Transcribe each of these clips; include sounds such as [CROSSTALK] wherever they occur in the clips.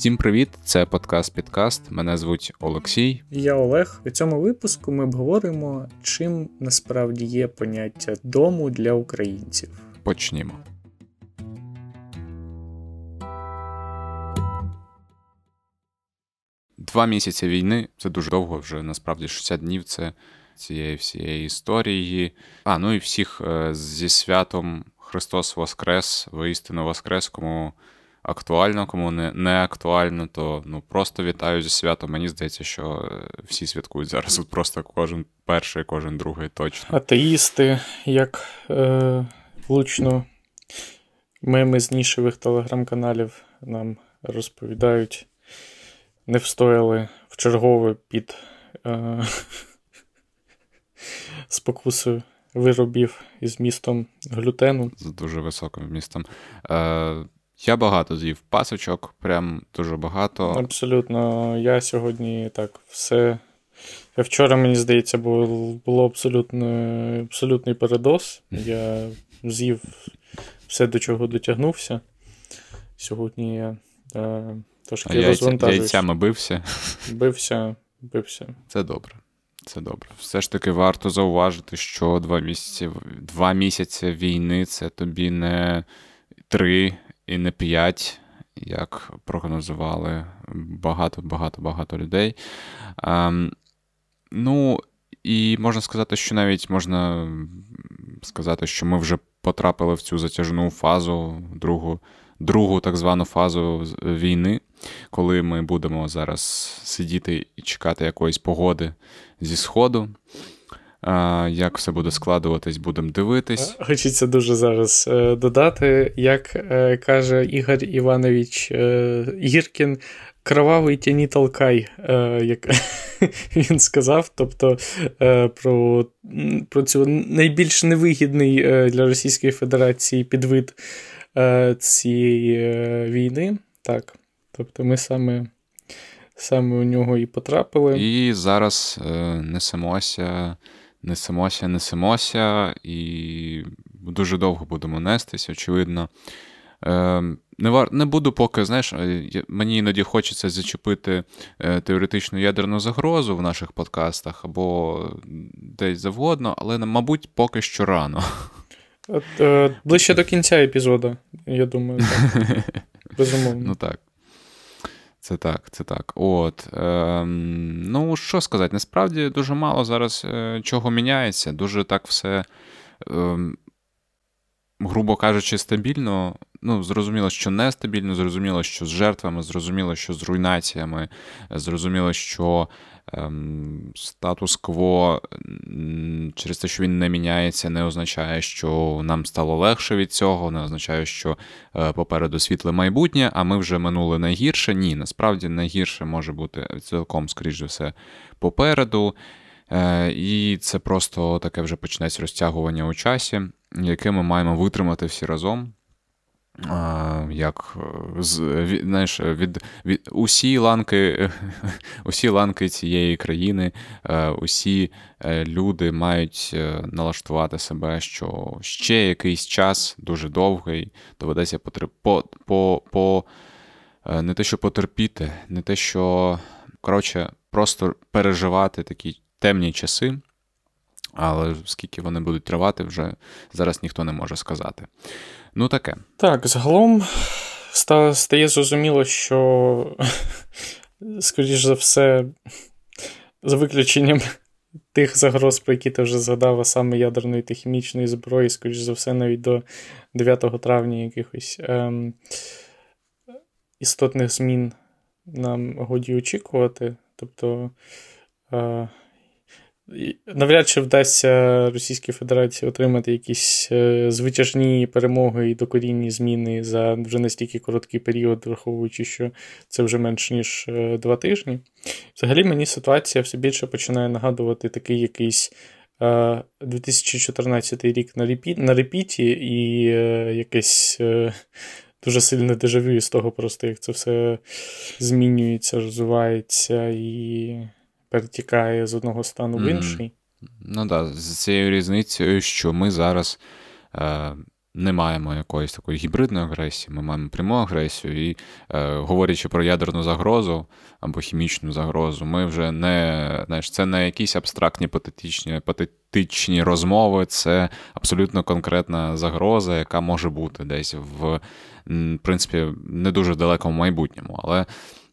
Всім привіт! Це подкаст Підкаст. Мене звуть Олексій. Я Олег. У цьому випуску ми обговоримо, чим насправді є поняття дому для українців. Почнімо. Два місяці війни це дуже довго, вже насправді 60 днів це цієї всієї історії. А, ну і всіх е, зі святом Христос Воскрес, воістину Воскрес, кому актуально, кому не не актуально, то ну просто вітаю зі святом. Мені здається, що е, всі святкують зараз. От Просто кожен перший, кожен другий точно. Атеїсти, як е, влучно меми з нішевих телеграм-каналів нам розповідають, не встояли в чергове під е, [LAUGHS] спокусою виробів із містом глютену. З дуже високим вмістом. Е, я багато з'їв пасочок, прям дуже багато. Абсолютно. Я сьогодні так все. Вчора, мені здається, було абсолютно, абсолютний передоз. Я з'їв все, до чого дотягнувся. Сьогодні я е, трошки розвантажуюсь. Яйцями бився. Бився, бився. Це добре. Це добре. Все ж таки варто зауважити, що два місяці два місяці війни це тобі не три і не 5, як прогнозували багато-багато-багато людей. Ем, ну, і можна сказати, що навіть можна сказати, що ми вже потрапили в цю затяжну фазу, другу, другу так звану фазу війни, коли ми будемо зараз сидіти і чекати якоїсь погоди зі Сходу. Як все буде складуватись, будемо дивитись. Хочеться дуже зараз е, додати, як е, каже Ігор Іванович е, Гіркін, кровавий тяні толкай, як [LAUGHS] він сказав. Тобто про про цю найбільш невигідний для Російської Федерації підвид цієї війни. Так, Тобто ми саме. Саме у нього і потрапили. І зараз несемося несемося, несемося, і дуже довго будемо нестись, очевидно. Е, не вар... не буду поки, знаєш, е, мені іноді хочеться зачепити е, теоретичну ядерну загрозу в наших подкастах або десь завгодно, але, мабуть, поки що рано. От, е, Ближче до кінця епізоду, я думаю, так. [LAUGHS] Безумовно. Ну так. Це так, це так. От. ем, Ну, що сказати, насправді дуже мало зараз е, чого міняється. Дуже так все, е, грубо кажучи, стабільно. Ну, зрозуміло, що нестабільно, зрозуміло, що з жертвами, зрозуміло, що з руйнаціями, зрозуміло, що статус-кво через те, що він не міняється, не означає, що нам стало легше від цього, не означає, що е, попереду світле майбутнє, а ми вже минули найгірше. Ні, насправді найгірше може бути цілком, скоріш за все, попереду. Е, і це просто таке вже почнеться розтягування у часі, яке ми маємо витримати всі разом як е, знаєш, від, від усі ланки [LAUGHS] усі ланки цієї країни, е, усі е, люди мають налаштувати себе, що ще якийсь час дуже довгий, доведеться по, по, по не те, що потерпіти, не те, що коротше, просто переживати такі темні часи. Але скільки вони будуть тривати, вже зараз ніхто не може сказати. Ну, таке. Так, загалом стає зрозуміло, що, скоріш за все, за виключенням тих загроз, про які ти вже згадав, а саме ядерної та хімічної зброї, скоріш за все, навіть до 9 травня якихось ем, істотних змін нам годі очікувати. Тобто. Е, Навряд чи вдасться Російській Федерації отримати якісь е, звитяжні перемоги і докорінні зміни за вже настільки короткий період, враховуючи, що це вже менш ніж е, два тижні. Взагалі мені ситуація все більше починає нагадувати такий якийсь 2014 е, рік на репі, на репіті і якесь дуже сильне дежавю з того, просто як це все змінюється, розвивається і перетікає з одного стану в інший. Ну так, да, з цією різницею, що ми зараз е, не маємо якоїсь такої гібридної агресії, ми маємо пряму агресію. І е, говорячи про ядерну загрозу або хімічну загрозу, ми вже не знаєш, це не якісь абстрактні патетичні, патетичні розмови, це абсолютно конкретна загроза, яка може бути десь в, в принципі, не дуже далекому майбутньому. Але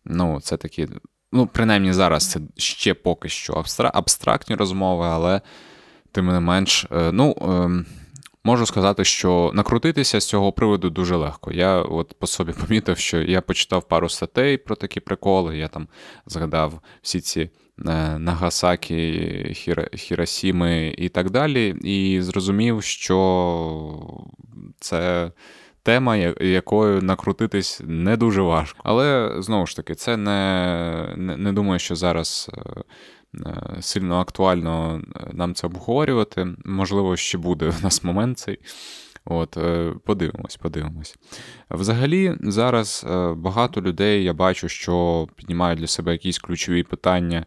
ну, це такі. Ну, принаймні зараз це ще поки що абстрактні розмови, але тим не менш, е, ну. Ем, Можу сказати, що накрутитися з цього приводу дуже легко. Я от по собі [LAUGHS] помітив, що я почитав пару статей про такі приколи. Я там згадав всі ці е, Нагасакі, Хіросіми і так далі, і зрозумів, що це. Тема, якою накрутитись не дуже важко. Але знову ж таки, це не не, думаю, що зараз е, Е, сильно актуально е, нам це обговорювати. Можливо, ще буде в нас момент цей. От, Подивимось, подивимось. Взагалі, зараз багато людей я бачу, що піднімають для себе якісь ключові питання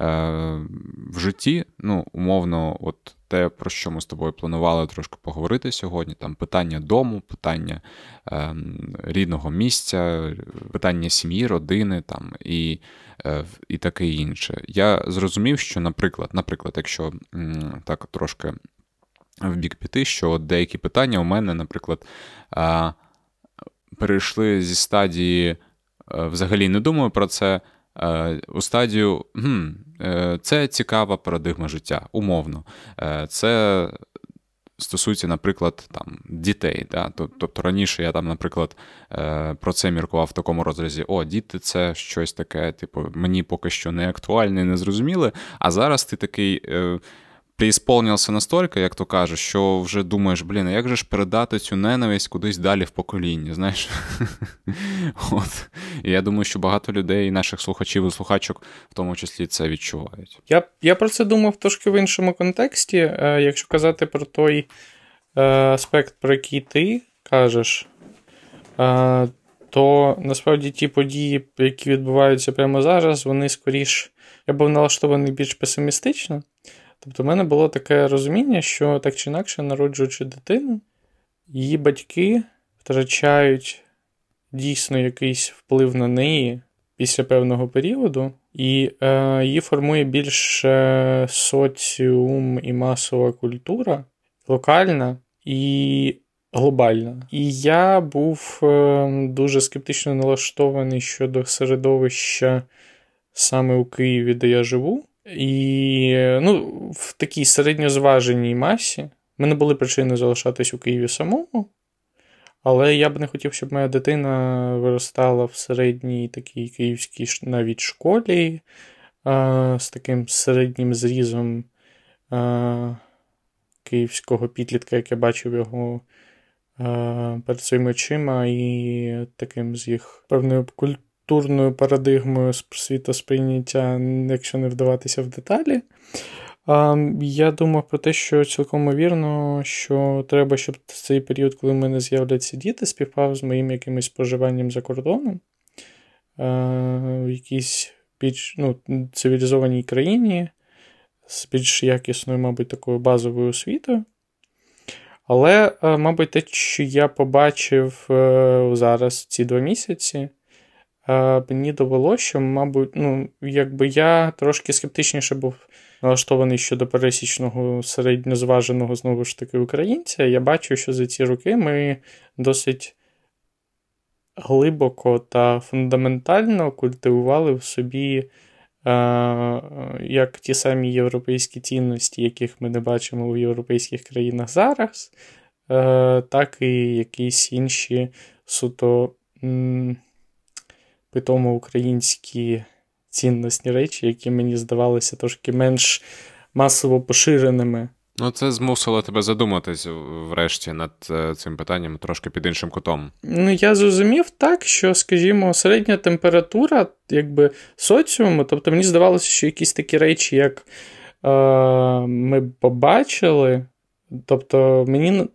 в житті. Ну, умовно, от те, про що ми з тобою планували трошки поговорити сьогодні. Там питання дому, питання е, рідного місця, питання сім'ї, родини там і е, і таке інше. Я зрозумів, що, наприклад, наприклад, якщо так трошки в бік піти, що деякі питання у мене, наприклад, е, перейшли зі стадії е, взагалі не думаю про це. Е, у стадію хм, е, це цікава парадигма життя, умовно. Е, це стосується, наприклад, там, дітей. Да? Тобто раніше я там, наприклад, про це міркував в такому розрізі: о, діти це щось таке, типу, мені поки що не актуальне, не зрозуміле. А зараз ти такий преісполнився настільки, як то кажуть, що вже думаєш, блін, а як же ж передати цю ненависть кудись далі в покоління, знаєш? [LAUGHS] От. І я думаю, що багато людей, наших слухачів і слухачок, в тому числі це відчувають. Я я про це думав трошки в іншому контексті. Е, якщо казати про той е, аспект, про який ти кажеш, е, то насправді ті події, які відбуваються прямо зараз, вони скоріш, я був налаштований більш песимістично. Тобто, в мене було таке розуміння, що так чи інакше, народжуючи дитину, її батьки втрачають дійсно якийсь вплив на неї після певного періоду, і е, її формує більш е, соціум і масова культура, локальна і глобальна. І я був е, дуже скептично налаштований щодо середовища саме у Києві, де я живу. І ну, в такій середньозваженій масі мене були причини залишатись у Києві самому, але я б не хотів, щоб моя дитина виростала в середній такій київській навіть школі з таким середнім зрізом київського підлітка, як я бачив його перед своїми очима, і таким з їх певною культурною парадигмою світосприйняття, якщо не вдаватися в деталі. Я думав про те, що цілком ймовірно, що треба, щоб цей період, коли в мене з'являться діти, співпав з моїм якимось споживанням за кордоном в якійсь більш ну, цивілізованій країні з більш якісною, мабуть, такою базовою освітою. Але, мабуть, те, що я побачив е, зараз ці два місяці, мені довело, що, мабуть, ну, якби я трошки скептичніше був налаштований щодо пересічного середньозваженого, знову ж таки, українця. Я бачу, що за ці роки ми досить глибоко та фундаментально культивували в собі. Як ті самі європейські цінності, яких ми не бачимо у європейських країнах зараз, так і якісь інші суто питомо українські цінності речі, які мені здавалися трошки менш масово поширеними. Ну, це змусило тебе задуматись врешті над е, цим питанням трошки під іншим кутом. Ну, я зрозумів так, що, скажімо, середня температура, якби соціуму, тобто мені здавалося, що якісь такі речі, як е, ми побачили, тобто мені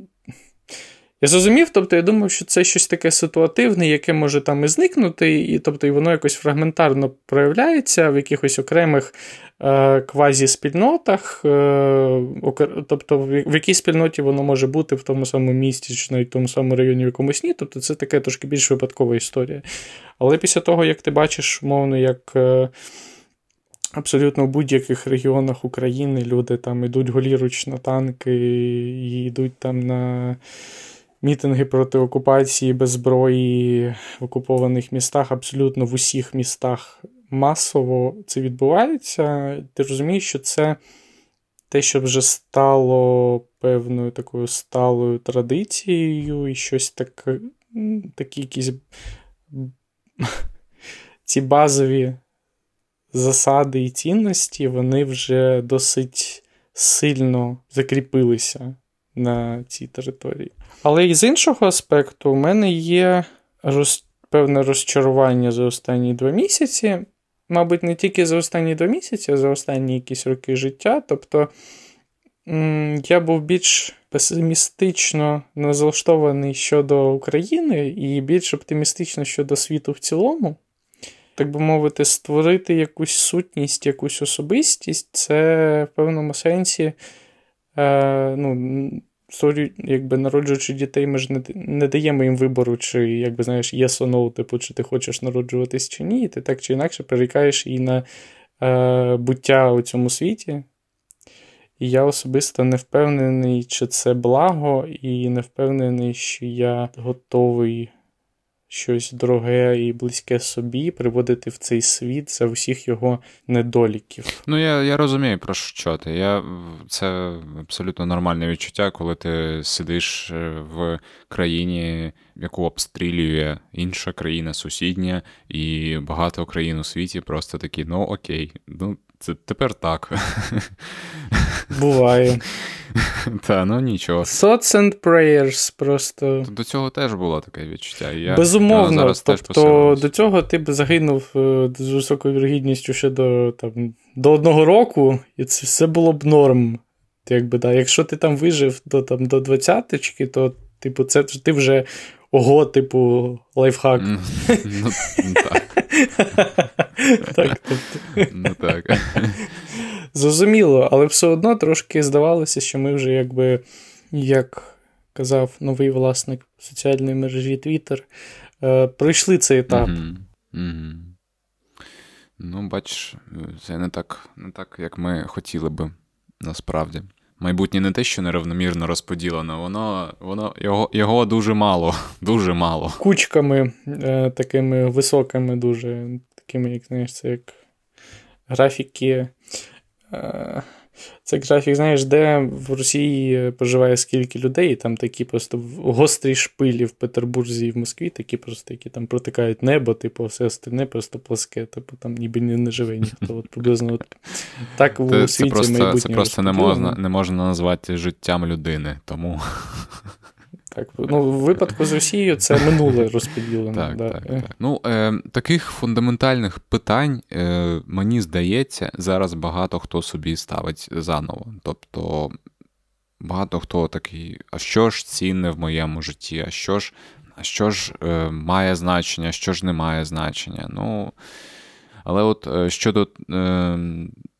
Я зрозумів, тобто я думав, що це щось таке ситуативне, яке може там і зникнути, і тобто і воно якось фрагментарно проявляється в якихось окремих е, квазі-спільнотах. Е, тобто в, якій спільноті воно може бути в тому самому місті, чи навіть в тому самому районі, в якомусь ні. Тобто це така трошки більш випадкова історія. Але після того, як ти бачиш, мовно, як. Е, Абсолютно в будь-яких регіонах України люди там йдуть голіруч на танки і йдуть там на мітинги проти окупації без зброї в окупованих містах, абсолютно в усіх містах масово це відбувається. Ти розумієш, що це те, що вже стало певною такою сталою традицією, і щось таке, такі якісь [LAUGHS] ці базові засади і цінності, вони вже досить сильно закріпилися на цій території. Але і з іншого аспекту, у мене є роз... певне розчарування за останні два місяці. Мабуть, не тільки за останні два місяці, а за останні якісь роки життя. Тобто я був більш песимістично налаштований щодо України і більш оптимістично щодо світу в цілому. Так би мовити, створити якусь сутність, якусь особистість, це в певному сенсі. Е, ну, створюють, якби народжуючи дітей, ми ж не не даємо їм вибору, чи якби знаєш, yes no, типу, чи ти хочеш народжуватись чи ні, ти так чи інакше прирікаєш і на е, буття у цьому світі. І я особисто не впевнений, чи це благо, і не впевнений, що я готовий щось дороге і близьке собі, приводити в цей світ за всіх його недоліків. Ну, я я розумію, про що ти. Я, Це абсолютно нормальне відчуття, коли ти сидиш е, в країні, яку обстрілює інша країна сусідня, і багато країн у світі просто такі, ну окей, ну це тепер так. Буває. [LAUGHS] [LAUGHS] Та, ну нічого. Thoughts and prayers просто. До цього теж було таке відчуття. Я, Безумовно, зараз тобто до цього ти б загинув е, з високою вірогідністю ще до там, до одного року, і це все було б норм. Якби, да. Якщо ти там вижив до там, до 20-ки, то типу, це ти вже ого, типу, лайфхак. [LAUGHS] Ну, Так. Так, тобто. Ну так. Зрозуміло, але все одно трошки здавалося, що ми вже, якби, як казав новий власник соціальної мережі Twitter, е, пройшли цей етап. Mm-hmm. Mm-hmm. Ну, бачиш, це не так, не так, як ми хотіли би насправді. Майбутнє не те, що неравномірно розподілено, воно воно його його дуже мало. [LAUGHS] дуже мало. Кучками е, такими високими, дуже такими, як знаєш, це як графіки це графік, знаєш, де в Росії проживає скільки людей, і там такі просто гострі шпилі в Петербурзі і в Москві, такі просто, які там протикають небо, типу, все остальне просто плоске, типу там ніби не живе ніхто. От приблизно от так у це, світі це просто, майбутнього. Це просто не можна, не можна назвати життям людини, тому. Так, ну в випадку з Росією це минуле розподілено. Так, да. так, так. Ну, е, Таких фундаментальних питань, е, мені здається, зараз багато хто собі ставить заново. Тобто багато хто такий, а що ж цінне в моєму житті, а що ж а що ж е, має значення, що ж не має значення. Ну, Але от е, щодо е,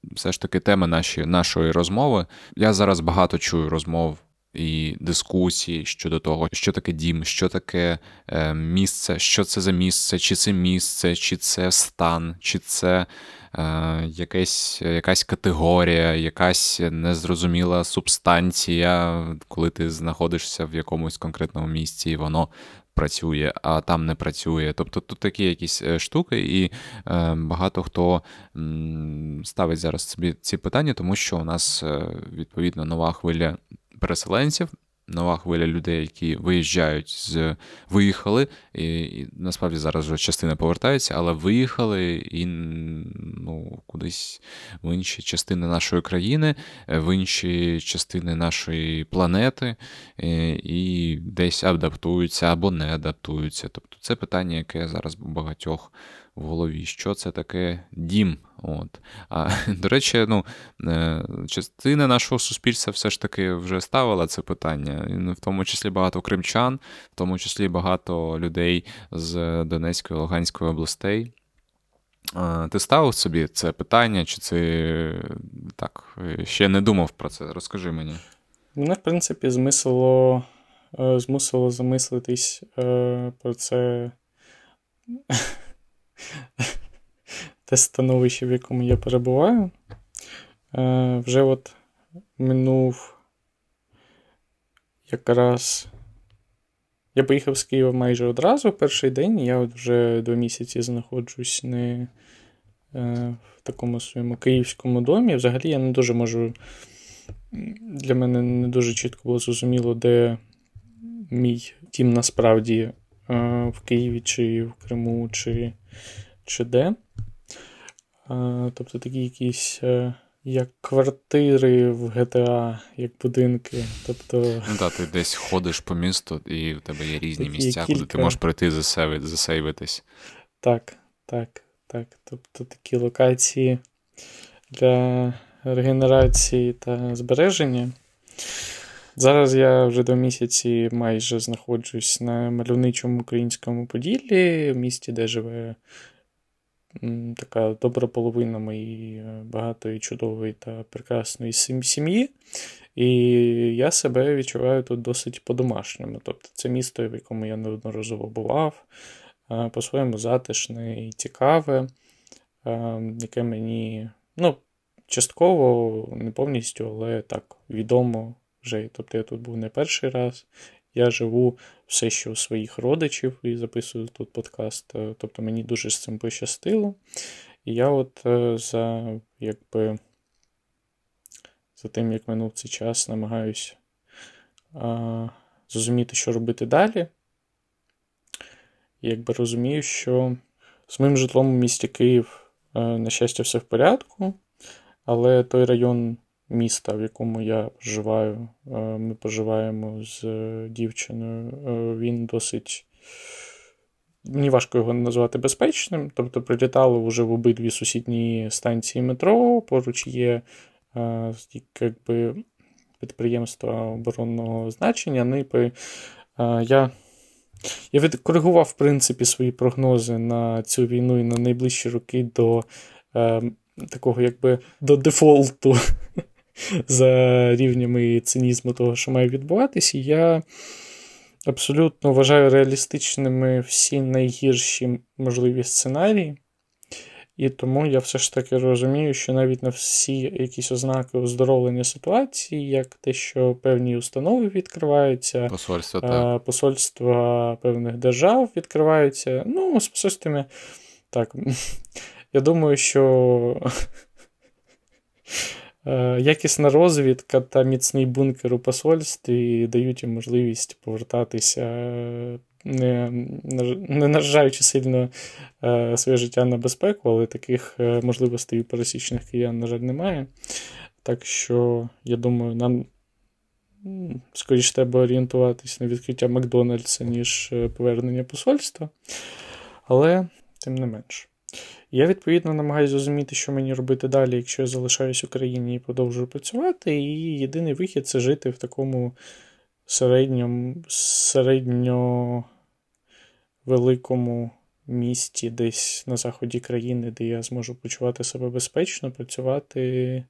все ж таки теми наші, нашої розмови, я зараз багато чую розмов і дискусії щодо того, що таке дім, що таке е, місце, що це за місце, чи це місце, чи це стан, чи це е, якась, якась категорія, якась незрозуміла субстанція, коли ти знаходишся в якомусь конкретному місці, і воно. Працює, а там не працює. Тобто тут такі якісь е, штуки, і багато хто ставить зараз собі ці питання, тому що у нас відповідно нова хвиля переселенців, нова хвиля людей, які виїжджають з виїхали, і, і насправді зараз вже частина повертається, але виїхали і ну, кудись в інші частини нашої країни, в інші частини нашої планети, і, і десь адаптуються або не адаптуються. Тобто це питання, яке зараз у багатьох в голові, що це таке дім. От. А, [LAUGHS] До речі, ну, е, частина нашого суспільства все ж таки вже ставила це питання, ну, в тому числі багато кримчан, в тому числі багато людей з Донецької Луганської областей. Ти ставив собі це питання, чи це так, ще не думав про це? Розкажи мені. Мене, в принципі, змислило, е, змусило замислитись е, про це [LAUGHS] те становище, в якому я перебуваю. Е, вже от минув якраз. Я поїхав з Києва майже одразу перший день, я от вже два місяці знаходжусь не в такому своєму київському домі. Взагалі я не дуже можу для мене не дуже чітко було зрозуміло, де мій тім насправді е, в Києві, чи в Криму, чи чи де. Е, тобто такі якісь. Е, як квартири в GTA, як будинки. Тобто... Ну так, ти десь ходиш по місту, і в тебе є різні місця, кілька... куди ти можеш прийти засейвитись. Так, так, так. Тобто такі локації для регенерації та збереження. Зараз я вже до місяці майже знаходжусь на мальовничому українському Поділлі, в місті, де живе така добра половина моєї е, багатої, чудової та прекрасної сім'ї. І я себе відчуваю тут досить по-домашньому. Тобто це місто, в якому я неодноразово бував, е, по-своєму затишне і цікаве, е, яке мені, ну, частково, не повністю, але так відомо вже. Тобто я тут був не перший раз. Я живу все ще у своїх родичів і записую тут подкаст. Е, тобто мені дуже з цим пощастило. І я от е, за якби за тим, як минув цей час, намагаюся зрозуміти, що робити далі. І якби розумію, що з моїм житлом у місті Київ, е, на щастя, все в порядку. Але той район міста, в якому я проживаю, е, ми поживаємо з дівчиною, е, він досить. Мені важко його назвати безпечним. Тобто прилітало вже в обидві сусідні станції метро, поруч є е, якби, підприємства оборонного значення. Ну, і, я я відкоригував, в принципі, свої прогнози на цю війну і на найближчі роки до такого якби до дефолту за рівнями цинізму того, що має відбуватися, я абсолютно вважаю реалістичними всі найгірші можливі сценарії. І тому я все ж таки розумію, що навіть на всі якісь ознаки оздоровлення ситуації, як те, що певні установи відкриваються, посольства так. посольства певних держав відкриваються. Ну, з посольствами так. Я думаю, що якісна розвідка та міцний бункер у посольстві дають їм можливість повертатися, не не наражаючи сильно е, своє життя на безпеку, але таких е, можливостей у пересічних киян, на жаль, немає. Так що, я думаю, нам скоріше треба орієнтуватись на відкриття Макдональдса, ніж повернення посольства. Але, тим не менш. Я, відповідно, намагаюся зрозуміти, що мені робити далі, якщо я залишаюсь в Україні і продовжую працювати. І єдиний вихід це жити в такому середньому, середньо місті, десь на заході країни, де я зможу почувати себе безпечно, працювати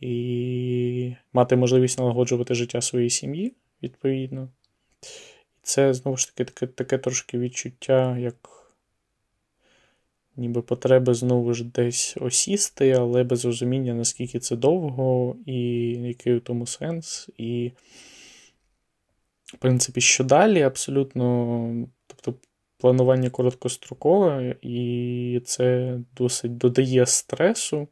і мати можливість налагоджувати життя своєї сім'ї, відповідно. Це знову ж таки таке, таке трошки відчуття, як ніби потреби знову ж десь осісти, але без розуміння, наскільки це довго, і який у тому сенс. І, в принципі, що далі, абсолютно, тобто, планування короткострокове, і це досить додає стресу.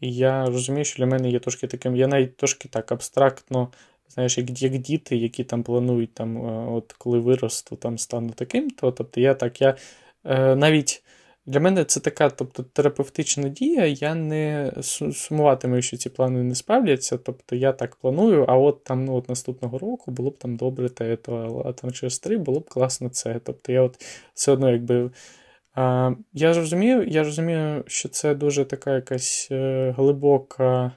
І я розумію, що для мене є трошки таким, я навіть трошки так абстрактно. Знаєш, як як діти, які там планують, там, е, от коли виросту, там стану таким, то тобто я так, я е, навіть для мене це така тобто, терапевтична дія. Я не сумуватиму, що ці плани не справляться. Тобто я так планую, а от там ну, от наступного року було б там добре те, то, а там через три було б класно це. Тобто я от все одно якби Я розумію, я розумію, що це дуже така якась е, глибока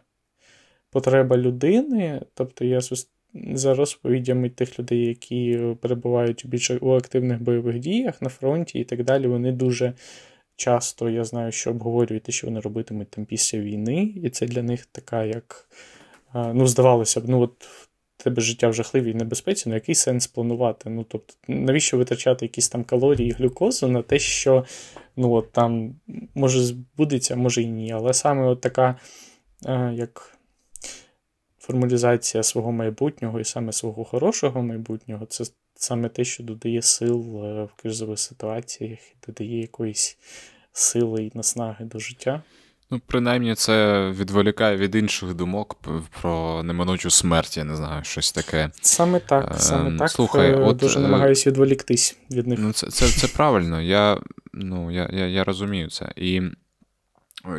потреба людини. Тобто я за розповідями тих людей, які перебувають більше у активних бойових діях на фронті і так далі, вони дуже часто, я знаю, що обговорюють що вони робитимуть там після війни, і це для них така, як, ну, здавалося б, ну от тебе життя в жахливій небезпеці, ну який сенс планувати? Ну, тобто, навіщо витрачати якісь там калорії і глюкозу на те, що ну, от там може збудеться, може і ні. Але саме от така як формалізація свого майбутнього і саме свого хорошого майбутнього, це саме те, що додає сил е, в кризових ситуаціях, додає якоїсь сили і наснаги до життя. Ну, принаймні, це відволікає від інших думок про неминучу смерть, я не знаю, щось таке. Саме так, саме ем, так. Слухай, е, от, дуже е, намагаюся відволіктись від них. Ну, Це це, це правильно, я ну, я, я, я розумію це. І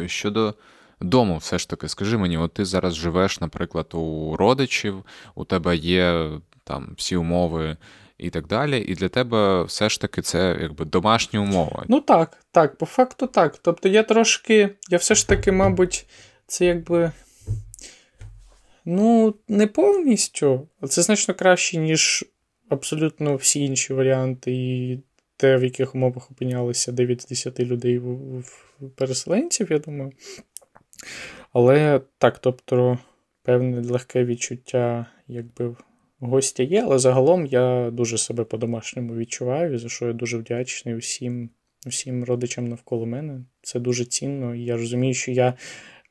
щодо дому, все ж таки, скажи мені, от ти зараз живеш, наприклад, у родичів, у тебе є там всі умови і так далі. І для тебе все ж таки це якби домашні умови. Ну так, так, по факту так. Тобто я трошки, я все ж таки, мабуть, це якби. Ну, не повністю, це значно краще, ніж абсолютно всі інші варіанти, і те, в яких умовах опинялися 9 з 10 людей в переселенців, я думаю. Але так, тобто, певне легке відчуття, якби гостя є, але загалом я дуже себе по-домашньому відчуваю, за що я дуже вдячний усім усім родичам навколо мене. Це дуже цінно. І я розумію, що я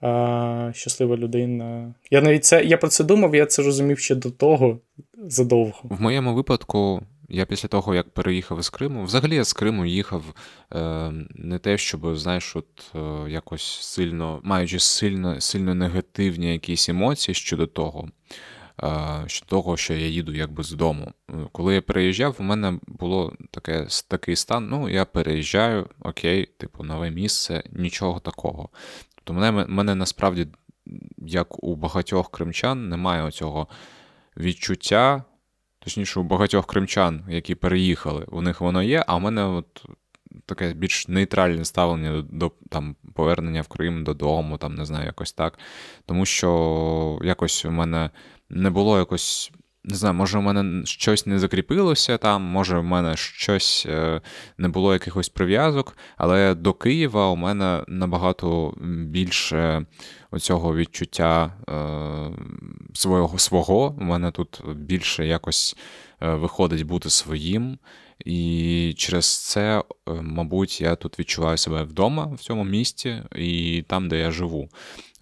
а, щаслива людина. Я навіть це я про це думав, я це розумів ще до того задовго. В моєму випадку. Я після того, як переїхав із Криму, взагалі я з Криму їхав е, не те, щоб, знаєш, от е, якось сильно, маючи сильно сильно негативні якісь емоції щодо того, щодо того, що я їду якби з дому. Коли я переїжджав, у мене було таке, такий стан: ну, я переїжджаю, окей, типу, нове місце, нічого такого. Тобто, мене, мене насправді, як у багатьох кримчан, немає оцього відчуття. Точніше, у багатьох кримчан, які переїхали, у них воно є, а у мене от таке більш нейтральне ставлення до там, повернення в Крим додому, там, не знаю, якось так. Тому що якось у мене не було якось. Не знаю, може, в мене щось не закріпилося там, може, в мене щось е, не було якихось прив'язок, але до Києва у мене набагато більше оцього відчуття е, свого свого. У мене тут більше якось е, виходить бути своїм. І через це, мабуть, я тут відчуваю себе вдома в цьому місті і там, де я живу.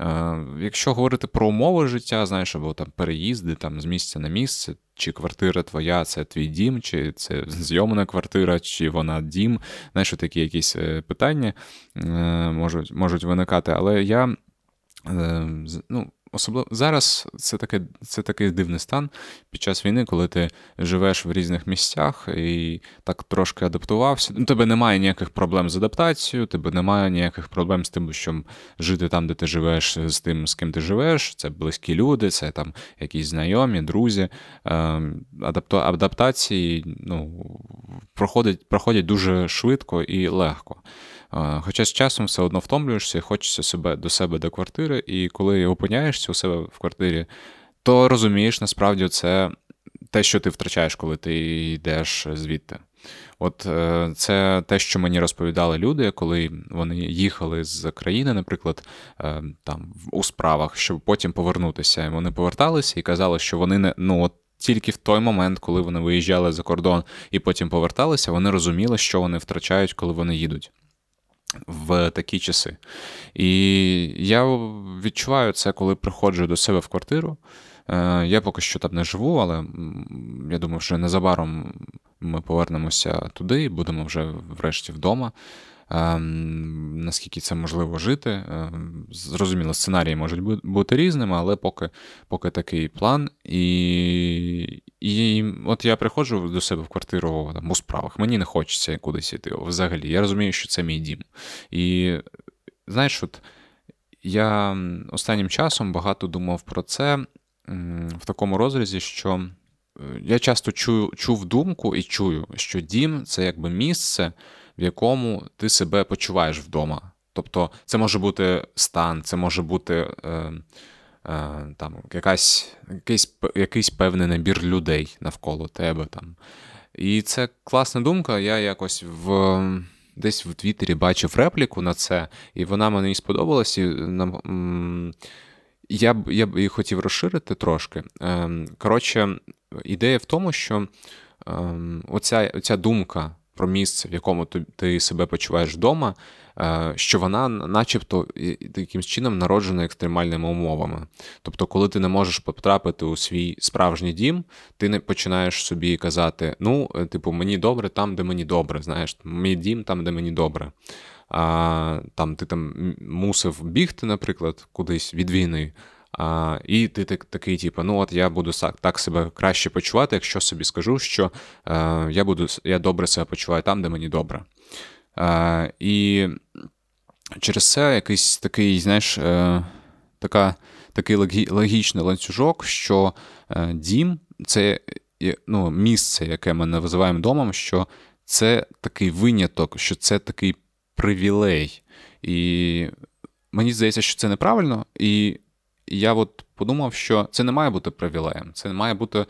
Е, якщо говорити про умови життя, знаєш, або там переїзди там з місця на місце, чи квартира твоя це твій дім, чи це зйомна квартира, чи вона дім, знаєш, такі якісь е, питання е, можуть можуть виникати. Але я ну, Особливо зараз це таке, це такий дивний стан під час війни, коли ти живеш в різних місцях і так трошки адаптувався. Ну, тебе немає ніяких проблем з адаптацією, тебе немає ніяких проблем з тим, що жити там, де ти живеш, з тим, з ким ти живеш. Це близькі люди, це там якісь знайомі, друзі. Ем, адаптації ну, проходять, проходять дуже швидко і легко. Хоча з часом все одно втомлюєшся хочеться себе до себе до квартири, і коли опиняєшся у себе в квартирі, то розумієш, насправді це те, що ти втрачаєш, коли ти йдеш звідти. От е, це те, що мені розповідали люди, коли вони їхали з країни, наприклад, е, там у справах, щоб потім повернутися. Вони поверталися і казали, що вони не ну от. Тільки в той момент, коли вони виїжджали за кордон і потім поверталися, вони розуміли, що вони втрачають, коли вони їдуть в такі часи. І я відчуваю це, коли приходжу до себе в квартиру. Е, я поки що там не живу, але я думаю, що незабаром ми повернемося туди і будемо вже врешті вдома. Ем, наскільки це можливо жити. Ем, зрозуміло, сценарії можуть бути різними, але поки поки такий план. І і от я приходжу до себе в квартиру там, у справах. Мені не хочеться кудись йти взагалі. Я розумію, що це мій дім. І знаєш, от я останнім часом багато думав про це в такому розрізі, що. Е, я часто чую, чув думку і чую, що дім це якби місце, в якому ти себе почуваєш вдома. Тобто, це може бути стан, це може бути е, е, там якась, якийсь якийсь певний набір людей навколо тебе. Там. І це класна думка. Я якось в. Десь в Твіттері бачив репліку на це, і вона мені сподобалась. І Я б я б її хотів розширити трошки. Ем, коротше, ідея в тому, що ем, оця, оця думка про місце, в якому ти, себе почуваєш вдома, е, що вона, начебто, якимсь чином народжена екстремальними умовами. Тобто, коли ти не можеш потрапити у свій справжній дім, ти не починаєш собі казати: ну, е, типу, мені добре там, де мені добре. Знаєш, мій дім там, де мені добре. А там ти там мусив бігти, наприклад, кудись від війни. А, І ти так, такий, типу, ну от я буду так себе краще почувати, якщо собі скажу, що е, я буду, я добре себе почуваю там, де мені добре. Е, І через це якийсь такий, знаєш, е, така, такий логічний ланцюжок, що е, дім це ну, місце, яке ми називаємо домом, що це такий виняток, що це такий привілей. І мені здається, що це неправильно. і я от подумав, що це не має бути привілеєм, це не має бути,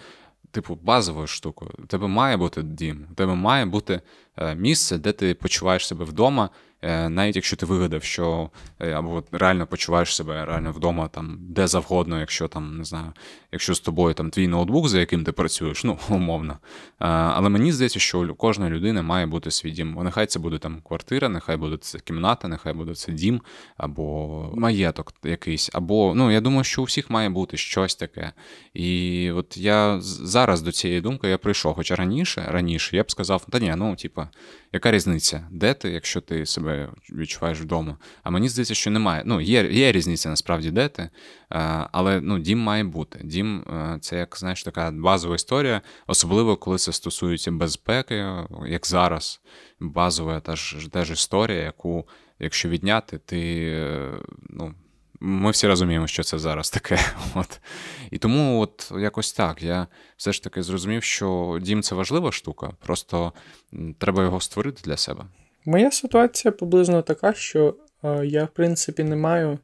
типу, базовою штукою. У тебе має бути дім, у тебе має бути місце, де ти почуваєш себе вдома, Е, навіть якщо ти вигадав, що е, або реально почуваєш себе реально вдома там де завгодно, якщо там не знаю, якщо з тобою там твій ноутбук, за яким ти працюєш, ну [LAUGHS] умовно. Але мені здається, що у кожної людини має бути свій дім. Нехай це буде там квартира, нехай буде це кімната, нехай буде це дім, або маєток якийсь, або ну я думаю, що у всіх має бути щось таке. І от я зараз до цієї думки я прийшов, хоча раніше, раніше я б сказав, та ні, ну типа, яка різниця, де ти, якщо ти себе відчуваєш вдома. А мені здається, що немає. Ну, є є різниця насправді, де ти, але ну, дім має бути. Дім це як знаєш, така базова історія, особливо коли це стосується безпеки, як зараз. Базова теж, теж історія, яку, якщо відняти, ти. ну, ми всі розуміємо, що це зараз таке. [LAUGHS] От. І тому, от якось так, я все ж таки зрозумів, що дім це важлива штука, просто треба його створити для себе. Моя ситуація приблизно така, що е, я, в принципі, не маю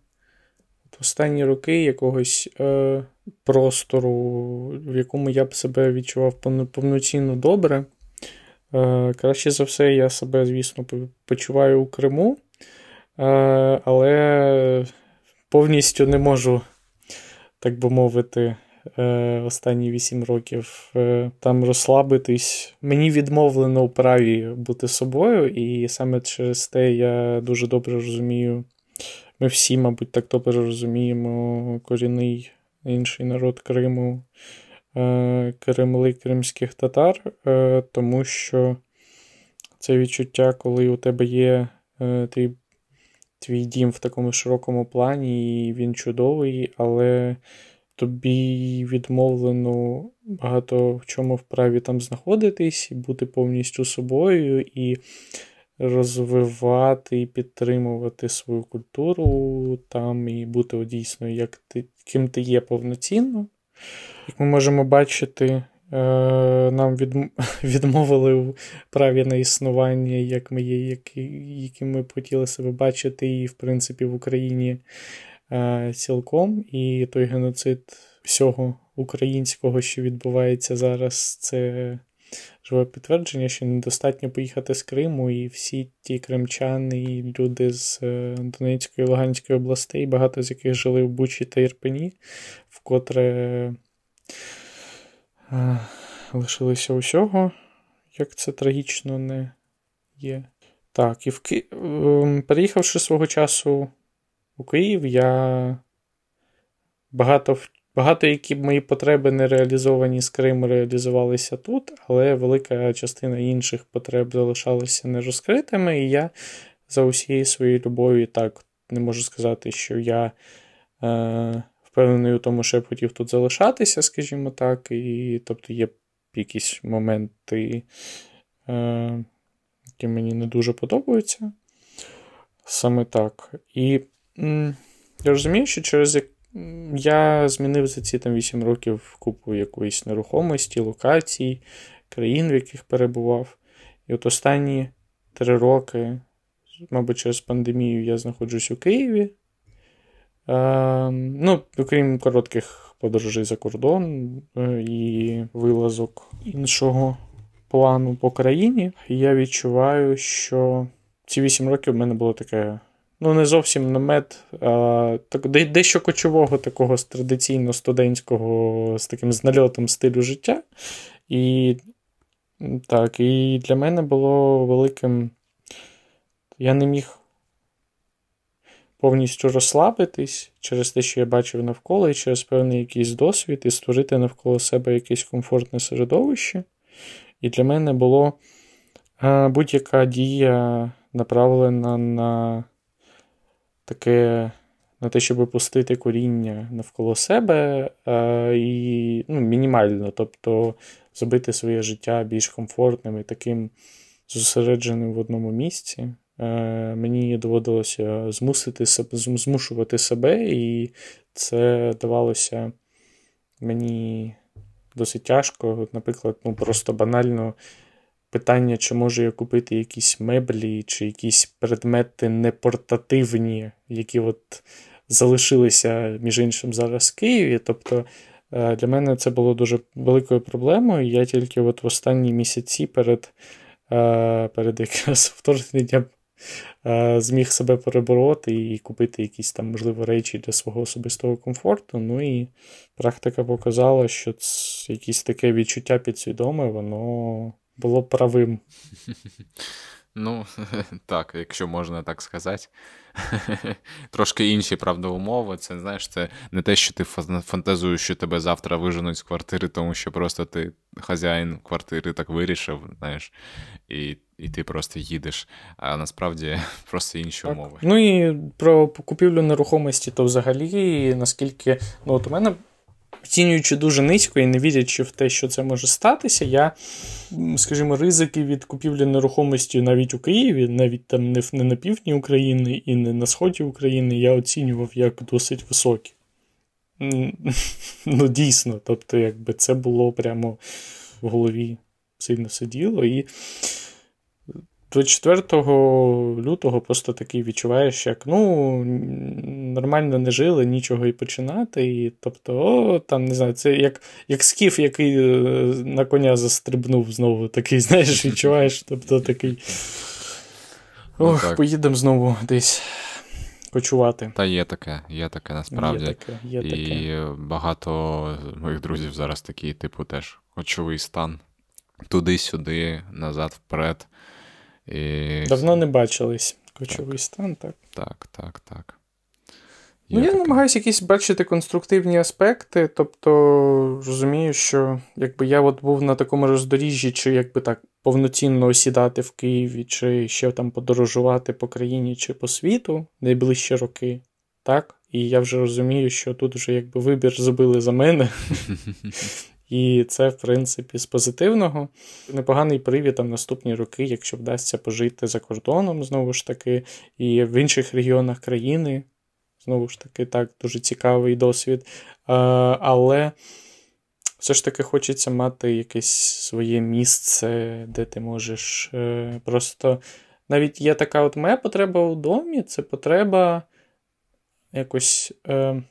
в останні роки якогось е, простору, в якому я б себе відчував повноцінно добре. Е, Краще за все, я себе, звісно, почуваю у Криму, е, але повністю не можу, так би мовити, е, останні 8 років е, там розслабитись. Мені відмовлено у праві бути собою, і саме через те я дуже добре розумію. Ми всі, мабуть, так добре розуміємо корінний інший народ Криму, е, Кремли кримських татар, тому що це відчуття, коли у тебе є е, твій, дім в такому широкому плані, і він чудовий, але тобі відмовлено багато в чому вправі там знаходитись, і бути повністю собою, і розвивати і підтримувати свою культуру там, і бути дійсно, як ти, ким ти є повноцінно. Як ми можемо бачити, нам [LAUGHS] відмовили в праві на існування, як ми є, яким ми б хотіли себе бачити, і, в принципі, в Україні Е, цілком, і той геноцид всього українського, що відбувається зараз, це живе підтвердження, що недостатньо поїхати з Криму, і всі ті кримчани, і люди з е, Донецької і Луганської областей, багато з яких жили в Бучі та Ірпені, вкотре е, лишилися усього, як це трагічно не є. Так, і в Ки... Ем, переїхавши свого часу у Київ. Я багато багато які мої потреби не реалізовані з Криму, реалізувалися тут, але велика частина інших потреб залишалася нерозкритими, і я за усією своєю любов'ю так не можу сказати, що я. Е, Впевнений у тому, що я б хотів тут залишатися, скажімо так, і тобто є якісь моменти, е, які мені не дуже подобаються. Саме так. І я розумію, що через як я змінив за ці там 8 років купу якоїсь нерухомості, локацій, країн, в яких перебував. І от останні три роки, мабуть, через пандемію я знаходжусь у Києві. Е, ну, окрім коротких подорожей за кордон е, і вилазок іншого плану по країні, я відчуваю, що ці вісім років в мене було таке. Ну, не зовсім намет, а так, дещо кочового такого традиційно студентського з таким знальотом стилю життя. І так, і для мене було великим. Я не міг повністю розслабитись через те, що я бачив навколо, і через певний якийсь досвід, і створити навколо себе якесь комфортне середовище. І для мене було будь-яка дія направлена на таке. На те, щоб пустити коріння навколо себе і ну, мінімально, тобто зробити своє життя більш комфортним і таким зосередженим в одному місці. Е, мені доводилося змусити змушувати себе, і це давалося мені досить тяжко. Наприклад, ну просто банально питання, чи можу я купити якісь меблі, чи якісь предмети непортативні, які от залишилися, між іншим, зараз в Києві. Тобто е, для мене це було дуже великою проблемою. Я тільки от в останні місяці перед е, перед якраз [LAUGHS] вторгненням зміг себе перебороти і купити якісь там, можливо, речі для свого особистого комфорту. Ну і практика показала, що якесь таке відчуття підсвідоме, воно було правим. [LAUGHS] Ну, [LAUGHS] так, якщо можна так сказати. [LAUGHS] Трошки інші, правда, умови. Це знаєш, це не те, що ти фантазуєш, що тебе завтра виженуть з квартири, тому що просто ти хазяїн квартири так вирішив, знаєш, і і ти просто їдеш. А насправді [LAUGHS] просто інші так. умови. Ну і про купівлю нерухомості, то взагалі, наскільки ну, от у мене оцінюючи дуже низько і не вірячи в те, що це може статися, я, скажімо, ризики від купівлі нерухомості навіть у Києві, навіть там не, не на півдні України і не на сході України, я оцінював як досить високі. [LAUGHS] Ну, дійсно, тобто, якби це було прямо в голові сильно сиділо. І 24 лютого просто такий відчуваєш, як ну, нормально не жили, нічого і починати. І, Тобто, о, там, не знаю, це як як скіф, який е, на коня застрибнув знову, такий, [LAUGHS] знаєш, відчуваєш. Тобто такий. Ну ох, ну, поїдемо знову десь кочувати. Та є таке, є таке насправді. Є таке, є таке. І багато моїх друзів зараз такі, типу, теж кочовий стан. Туди-сюди, назад, вперед. І... Давно не бачились. Кочовий так. стан, так. Так, так, так. Ну, я таке. намагаюся якісь бачити конструктивні аспекти, тобто розумію, що якби я от був на такому роздоріжжі, чи якби так повноцінно осідати в Києві, чи ще там подорожувати по країні чи по світу найближчі роки, так? І я вже розумію, що тут вже якби вибір зробили за мене. [LAUGHS] І це, в принципі, з позитивного. Непоганий привід там наступні роки, якщо вдасться пожити за кордоном, знову ж таки, і в інших регіонах країни. Знову ж таки, так, дуже цікавий досвід. Але все ж таки хочеться мати якесь своє місце, де ти можеш е, просто. Навіть є така от моя потреба у домі, це потреба якось. Е,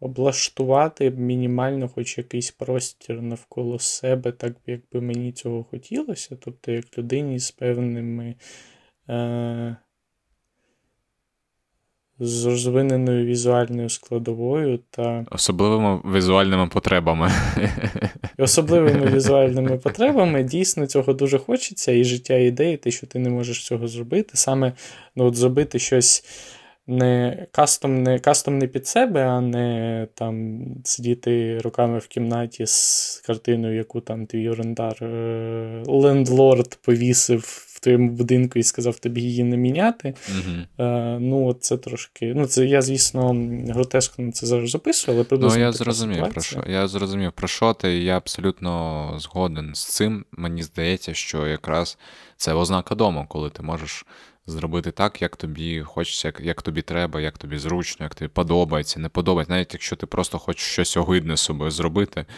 облаштувати мінімально хоч якийсь простір навколо себе, так як би мені цього хотілося. Тобто, як людині з певними. Е- з розвиненою візуальною складовою та. Особливими візуальними потребами. Особливими візуальними потребами дійсно цього дуже хочеться, і життя ідеї, те, що ти не можеш цього зробити. Саме ну, от зробити щось не кастом не, кастом не під себе, а не там сидіти руками в кімнаті з картиною, яку там твій орендар е, лендлорд повісив в твоєму будинку і сказав тобі її не міняти. Угу. Е, ну, це трошки. Ну, це я, звісно, гротескно це зараз записую, але приблизно. Ну, я зрозумів, про що. Я зрозумів, про що ти, я абсолютно згоден з цим. Мені здається, що якраз це ознака дому, коли ти можеш зробити так, як тобі хочеться, як, як тобі треба, як тобі зручно, як тобі подобається, не подобається, навіть якщо ти просто хочеш щось огидне з собою зробити. [LAUGHS]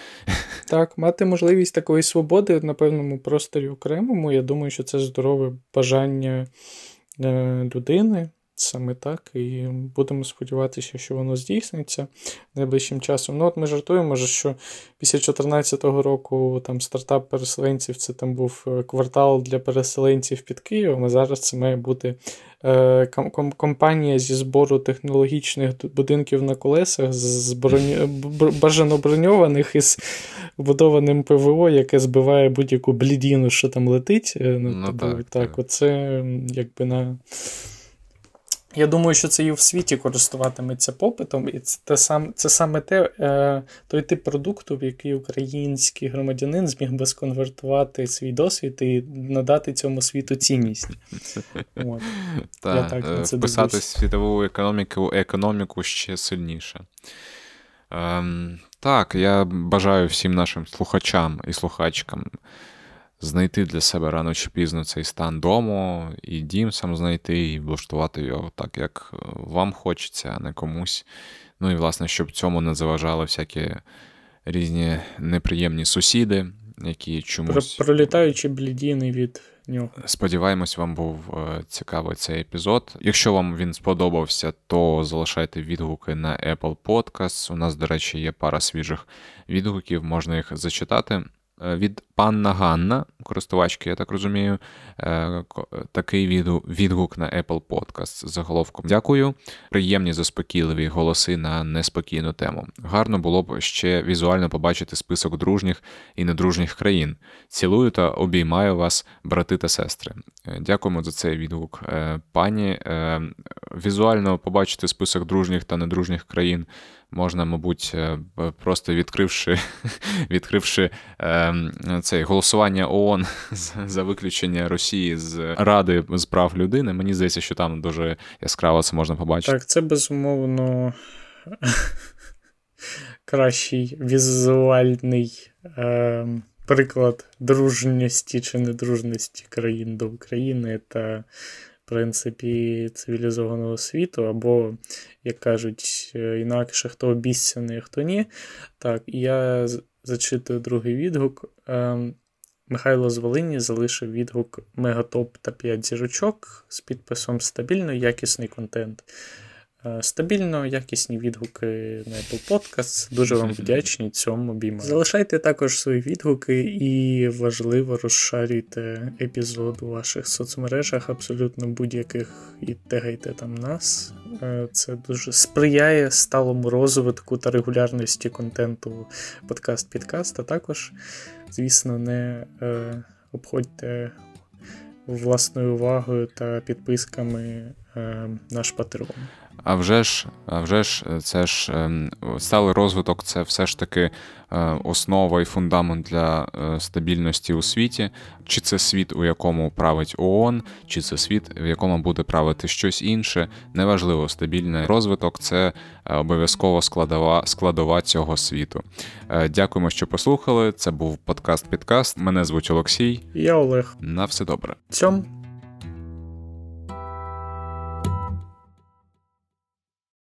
Так, мати можливість такої свободи на певному просторі окремому, я думаю, що це здорове бажання е, людини. Саме так, і будемо сподіватися, що воно здійсниться найближчим часом. Ну, от ми жартуємо, що після 2014 року там стартап переселенців це там був е, квартал для переселенців під Києвом, а зараз це має бути е, компанія зі збору технологічних будинків на колесах, з броні... бажано броньованих із вбудованим ПВО, яке збиває будь-яку блідіну, що там летить. Е, ну, ну, тобі, так, так. оце якби на. Я думаю, що це і в світі користуватиметься попитом, і це те сам, це саме те, е, той тип продукту, в який український громадянин зміг би сконвертувати свій досвід і надати цьому світу цінність. [LAUGHS] От. Та, Я так на це вписати дивлюсь. світову економіку, економіку ще сильніше. Ем, так, я бажаю всім нашим слухачам і слухачкам знайти для себе рано чи пізно цей стан дому, і дім сам знайти, і влаштувати його так, як е, вам хочеться, а не комусь. Ну і, власне, щоб цьому не заважали всякі різні неприємні сусіди, які Про, чомусь. пролітаючі блідіни від нього. Сподіваємось, вам був е, цікавий цей епізод. Якщо вам він сподобався, то залишайте відгуки на Apple Podcasts. У нас, до речі, є пара свіжих відгуків, можна їх зачитати. Від панна Ганна, користувачки, я так розумію, е, такий відгу- відгук на Apple Podcast з заголовком. Дякую. Приємні заспокійливі голоси на неспокійну тему. Гарно було б ще візуально побачити список дружніх і недружніх країн. Цілую та обіймаю вас, брати та сестри. Е, Дякуємо за цей відгук, е, пані. Візуально побачити список дружніх та недружніх країн можна, мабуть, е, просто відкривши, [LAUGHS] відкривши е, цей голосування ООН [LAUGHS] за виключення Росії з Ради з прав людини. Мені здається, що там дуже яскраво це можна побачити. Так, це безумовно [LAUGHS] кращий візуальний е, приклад дружності чи недружності країн до України та, принципі, цивілізованого світу, або, як кажуть, е, інакше хто обіцяний, хто ні. Так, я зачитую другий відгук. Е, Михайло з Волині залишив відгук Мегатоп та 5 зірочок з підписом Стабільно якісний контент. Е, Стабільно якісні відгуки на Apple Podcasts. Дуже вам [LAUGHS] вдячні цьому обіймаю. Залишайте також свої відгуки і важливо розшарюйте епізод у ваших соцмережах, абсолютно будь-яких, і тегайте там нас. Е, Це дуже сприяє сталому розвитку та регулярності контенту подкаст-підкаст, а також, звісно, не е, обходьте власною увагою та підписками наш Патреон. А вже ж, а вже ж, е, це ж ем, сталий розвиток, це все ж таки е, основа і фундамент для е, стабільності у світі. Чи це світ, у якому править ООН, чи це світ, в якому буде правити щось інше. Неважливо, стабільний розвиток це обов'язково складова, складова цього світу. Дякуємо, що послухали. Це був подкаст Підкаст. Мене звуть Олексій. Я Олег. На все добре. Цьом.